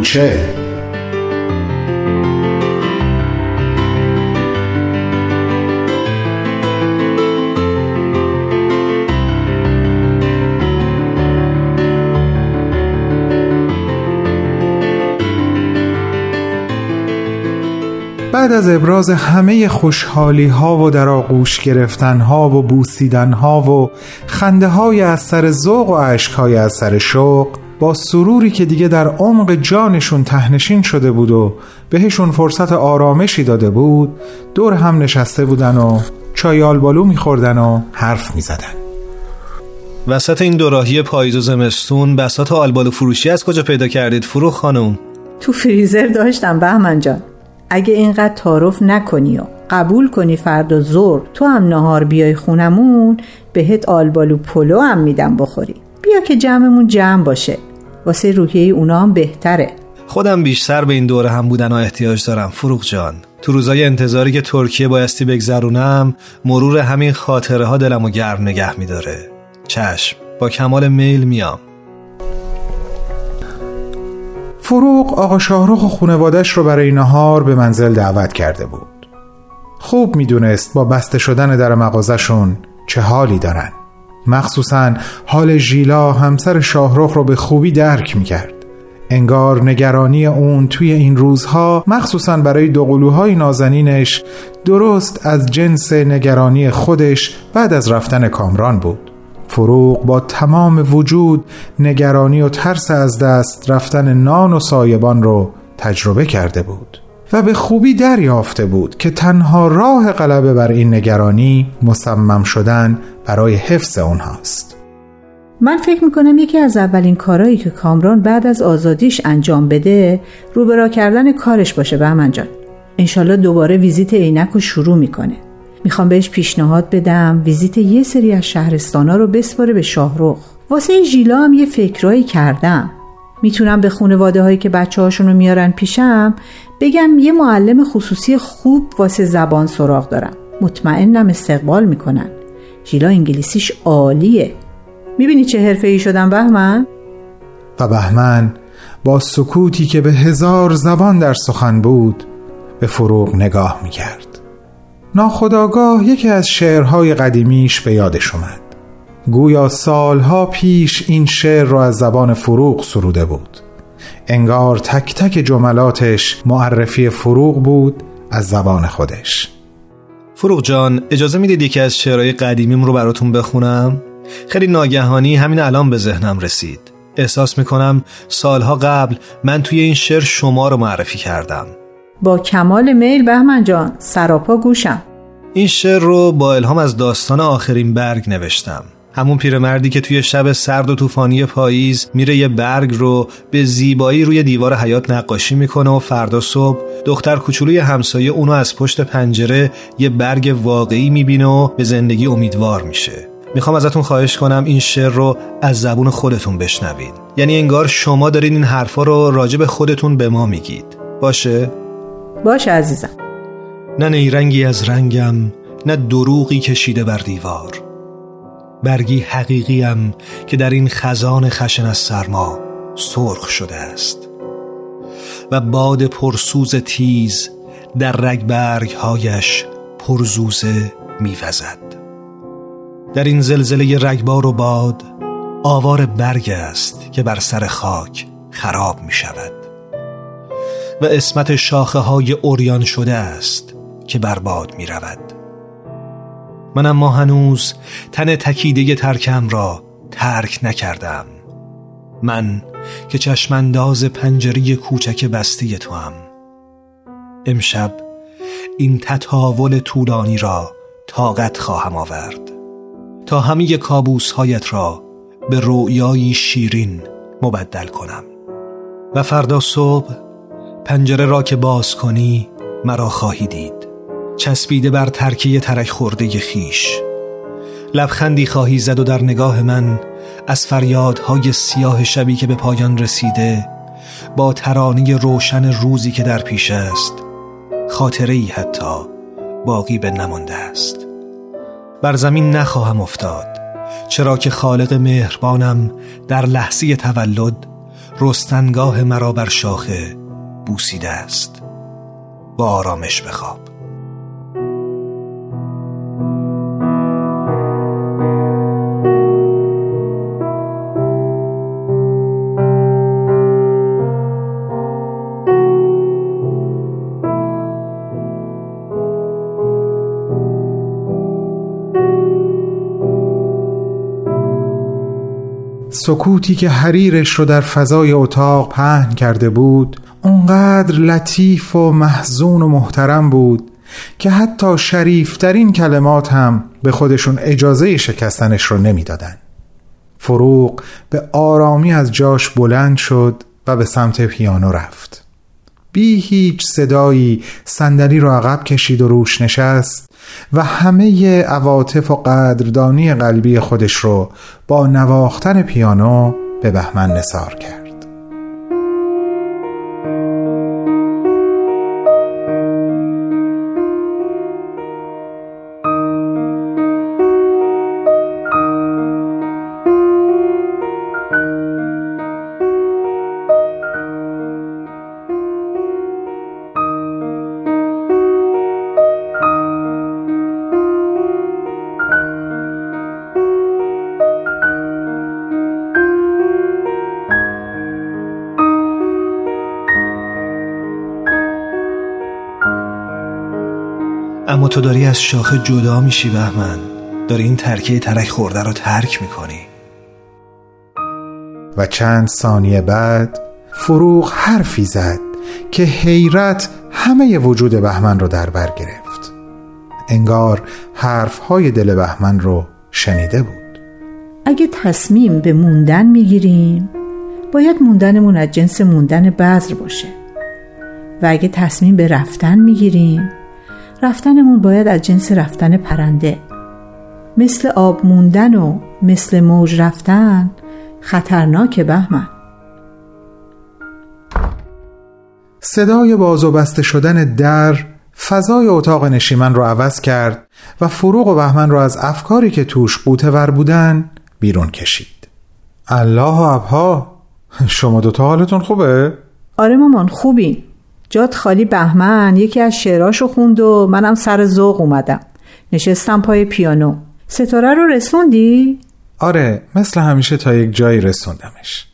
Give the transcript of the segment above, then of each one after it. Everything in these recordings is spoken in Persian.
کوچه. بعد از ابراز همه خوشحالی ها و در آغوش گرفتن ها و بوسیدن ها و خنده های از سر ذوق و عشق های از سر شوق با سروری که دیگه در عمق جانشون تهنشین شده بود و بهشون فرصت آرامشی داده بود دور هم نشسته بودن و چای آلبالو میخوردن و حرف می‌زدن. وسط این دوراهی پاییز و زمستون بساط آلبالو فروشی از کجا پیدا کردید فرخ خانم تو فریزر داشتم بهمن جان. اگه اینقدر تعارف نکنی و قبول کنی فردا ظهر تو هم نهار بیای خونمون بهت آلبالو پلو هم میدم بخوری. بیا که جمعمون جمع باشه. واسه روحیه اونا هم بهتره. خودم بیشتر به این دوره هم بودن و احتیاج دارم فروغ جان. تو روزای انتظاری که ترکیه بایستی بگذرونم مرور همین خاطره ها دلمو گرم نگه میداره. چشم با کمال میل میام. فروغ آقا شاهروخ و خونوادش رو برای نهار به منزل دعوت کرده بود. خوب می‌دونست با بسته شدن در مغازشون چه حالی دارن. مخصوصا حال ژیلا همسر شاهروخ رو به خوبی درک می‌کرد. انگار نگرانی اون توی این روزها مخصوصا برای دوقلوهای نازنینش درست از جنس نگرانی خودش بعد از رفتن کامران بود. فروغ با تمام وجود نگرانی و ترس از دست رفتن نان و سایبان رو تجربه کرده بود. و به خوبی دریافته بود که تنها راه غلبه بر این نگرانی مصمم شدن برای حفظ اونهاست. من فکر می‌کنم یکی از اولین کارهایی که کامران بعد از آزادیش انجام بده روبرا کردن کارش باشه بهمن جان. انشالله دوباره ویزیت عینک رو شروع می‌کنه. می‌خوام بهش پیشنهاد بدم ویزیت یه سری از شهرستانا رو بسپاره به شاهرخ. واسه ژیلا هم یه فکرایی کردم. می‌تونم به خانواده هایی که بچه هاشون رو میارن پیشم بگم یه معلم خصوصی خوب واسه زبان سراغ دارم. مطمئنم استقبال می‌کنن. ژیلا انگلیسیش عالیه. می‌بینی چه حرفه ای شدم بهمن؟ و بهمن با سکوتی که به هزار زبان در سخن بود به فروغ نگاه می‌کرد. ناخداگاه یکی از شعرهای قدیمیش به یادش اومد. گویا سالها پیش این شعر را از زبان فروغ سروده بود. انگار تک تک جملاتش معرفی فروغ بود از زبان خودش. فروغ جان اجازه می‌دید یکی از شعرهای قدیمیم رو براتون بخونم؟ خیلی ناگهانی همین الان به ذهنم رسید. احساس می‌کنم سالها قبل من توی این شعر شما رو معرفی کردم. با کمال میل بهمن جان سراپا گوشم. این شعر رو با الهام از داستان آخرین برگ نوشتم. همون پیرمردی که توی شب سرد و طوفانی پاییز میره یه برگ رو به زیبایی روی دیوار حیات نقاشی می‌کنه و فردا صبح دختر کوچولوی همسایه اونو از پشت پنجره یه برگ واقعی می‌بینه و به زندگی امیدوار میشه. می‌خوام ازتون خواهش کنم این شعر رو از زبون خودتون بشنوید. یعنی انگار شما دارین این حرفا رو راجع به خودتون به ما میگید. باشه؟ باشه عزیزم. نه نیرنگی از رنگم نه دروغی کشیده بر دیوار. برگی حقیقیم که در این خزان خشن از سرما سرخ شده است. و باد پرسوز تیز در رگ برگ هایش پرزوزه میوزد. در این زلزله رگبار و باد آوار برگ است که بر سر خاک خراب می شود و اسمت شاخه های اوریان شده است که برباد می رود من اما هنوز تن تکیده ترکم را ترک نکردم. من که چشمانداز پنجری کوچک بسته تو هم امشب این تطاول طولانی را طاقت خواهم آورد. تا همه کابوس هایت را به رویایی شیرین مبدل کنم. و فردا صبح پنجره را که باز کنی مرا خواهی دید. چسبیده بر ترکیه ترک خورده خیش. لبخندی خواهی زد و در نگاه من از فریادهای سیاه شبی که به پایان رسیده با ترانی روشن روزی که در پیش است خاطره ای حتی باقی به نمانده است. بر زمین نخواهم افتاد چرا که خالق مهربانم در لحظه تولد رستنگاه مرا بر شاخه بوسیده است. با آرامش بخواب. سکوتی که حریرش رو در فضای اتاق پهن کرده بود اونقدر لطیف و محزون و محترم بود که حتی شریفترین کلمات هم به خودشون اجازه شکستنش رو نمی‌دادن. فروغ به آرامی از جاش بلند شد و به سمت پیانو رفت بی هیچ صدایی صندلی را عقب کشید و روش نشست و همه عواطف و قدردانی قلبی خودش رو با نواختن پیانو به بهمن نثار کرد. اما تو داری از شاخه جدا میشی بهمن. داری این ترکه ترک خورده رو ترک می‌کنی. و چند ثانیه بعد فروغ حرفی زد که حیرت همه وجود بهمن رو در بر گرفت. انگار حرفهای دل بهمن رو شنیده بود. اگه تصمیم به موندن می‌گیریم باید موندنمون از جنس موندن بذر باشه. و اگه تصمیم به رفتن می‌گیریم رفتنمون باید از جنس رفتن پرنده. مثل آب موندن و مثل موج رفتن خطرناک بهمن. صدای باز و بسته شدن در فضای اتاق نشیمن رو عوض کرد و فروغ و بهمن رو از افکاری که توش قوته ور بودن بیرون کشید. الله و ابها شما دوتا حالتون خوبه؟ آره مامان خوبی جات خالی بهمن یکی از شعراشو خوند و منم سر ذوق اومدم. نشستم پای پیانو. ستاره رو رسوندی؟ آره مثل همیشه تا یک جایی رسوندمش.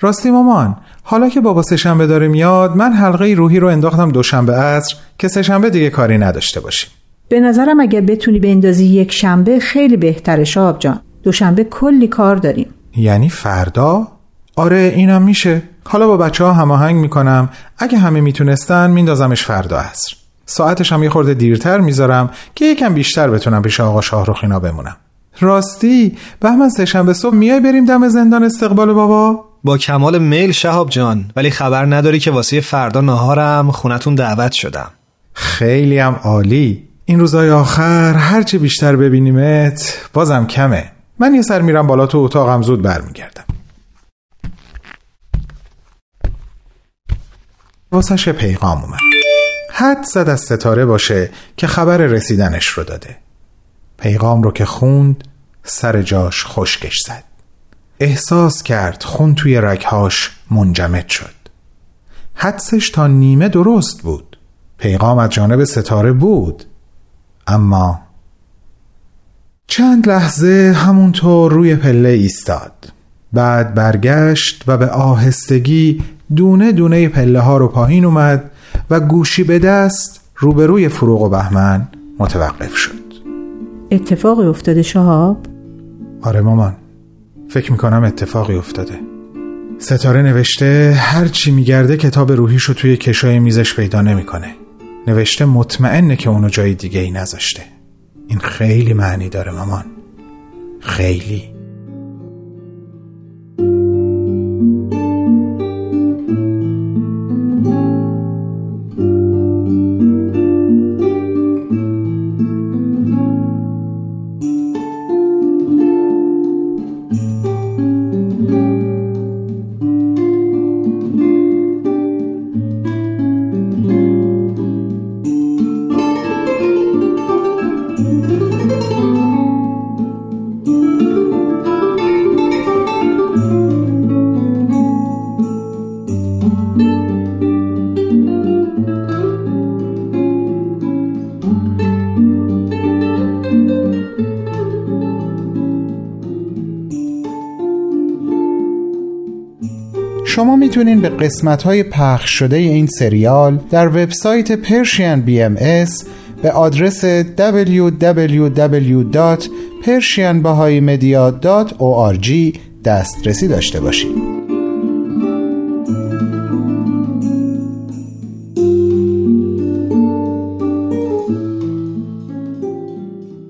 راستی مامان حالا که بابا سهشنبه داره میاد من حلقه روحی رو انداختم دوشنبه عصر که سهشنبه دیگه کاری نداشته باشیم. به نظرم اگه بتونی به اندازی یک شنبه خیلی بهتره شاب جان. دوشنبه کلی کار داریم. یعنی فردا؟ آره اینم میشه. حالا با بچه ها هماهنگ می‌کنم. اگه همه می‌تونستن میندازمش فردا عصر. ساعتش هم یه خورده دیرتر می‌ذارم که یکم بیشتر بتونم پیش آقا شاهروخینا بمونم. راستی بهمن سهشنبه صبح میای بریم دم زندان استقبال بابا؟ با کمال میل شهاب جان ولی خبر نداری که واسه فردا نهارم خونتون دعوت شدم. خیلی هم عالی. این روزای آخر هرچی بیشتر ببینیمت بازم کمه. من یه سر میرم بالا تو اتاقم زود برمیگردم. واسش پیغام اومد. حد زد از ستاره باشه که خبر رسیدنش رو داده. پیغام رو که خوند سر جاش خشکش زد. احساس کرد خون توی رگهاش منجمد شد. حدسش تا نیمه درست بود. پیغام از جانب ستاره بود. اما چند لحظه همونطور روی پله ایستاد. بعد برگشت و به آهستگی دونه دونه پله ها رو پایین اومد و گوشی به دست روبروی فروغ و بهمن متوقف شد. اتفاقی افتاده شهاب؟ آره مامان. فکر می‌کنم اتفاقی افتاده. ستاره نوشته هرچی میگرده کتاب روحیش رو توی کشای میزش پیدا نمی‌کنه. نوشته مطمئنه که اونو جای دیگه ای نذاشته. این خیلی معنی داره مامان. خیلی. می‌تونین به قسمت های پخش شده این سریال در وبسایت پرشین اس به آدرس www.persianbahaimedia.org دسترسی داشته باشید.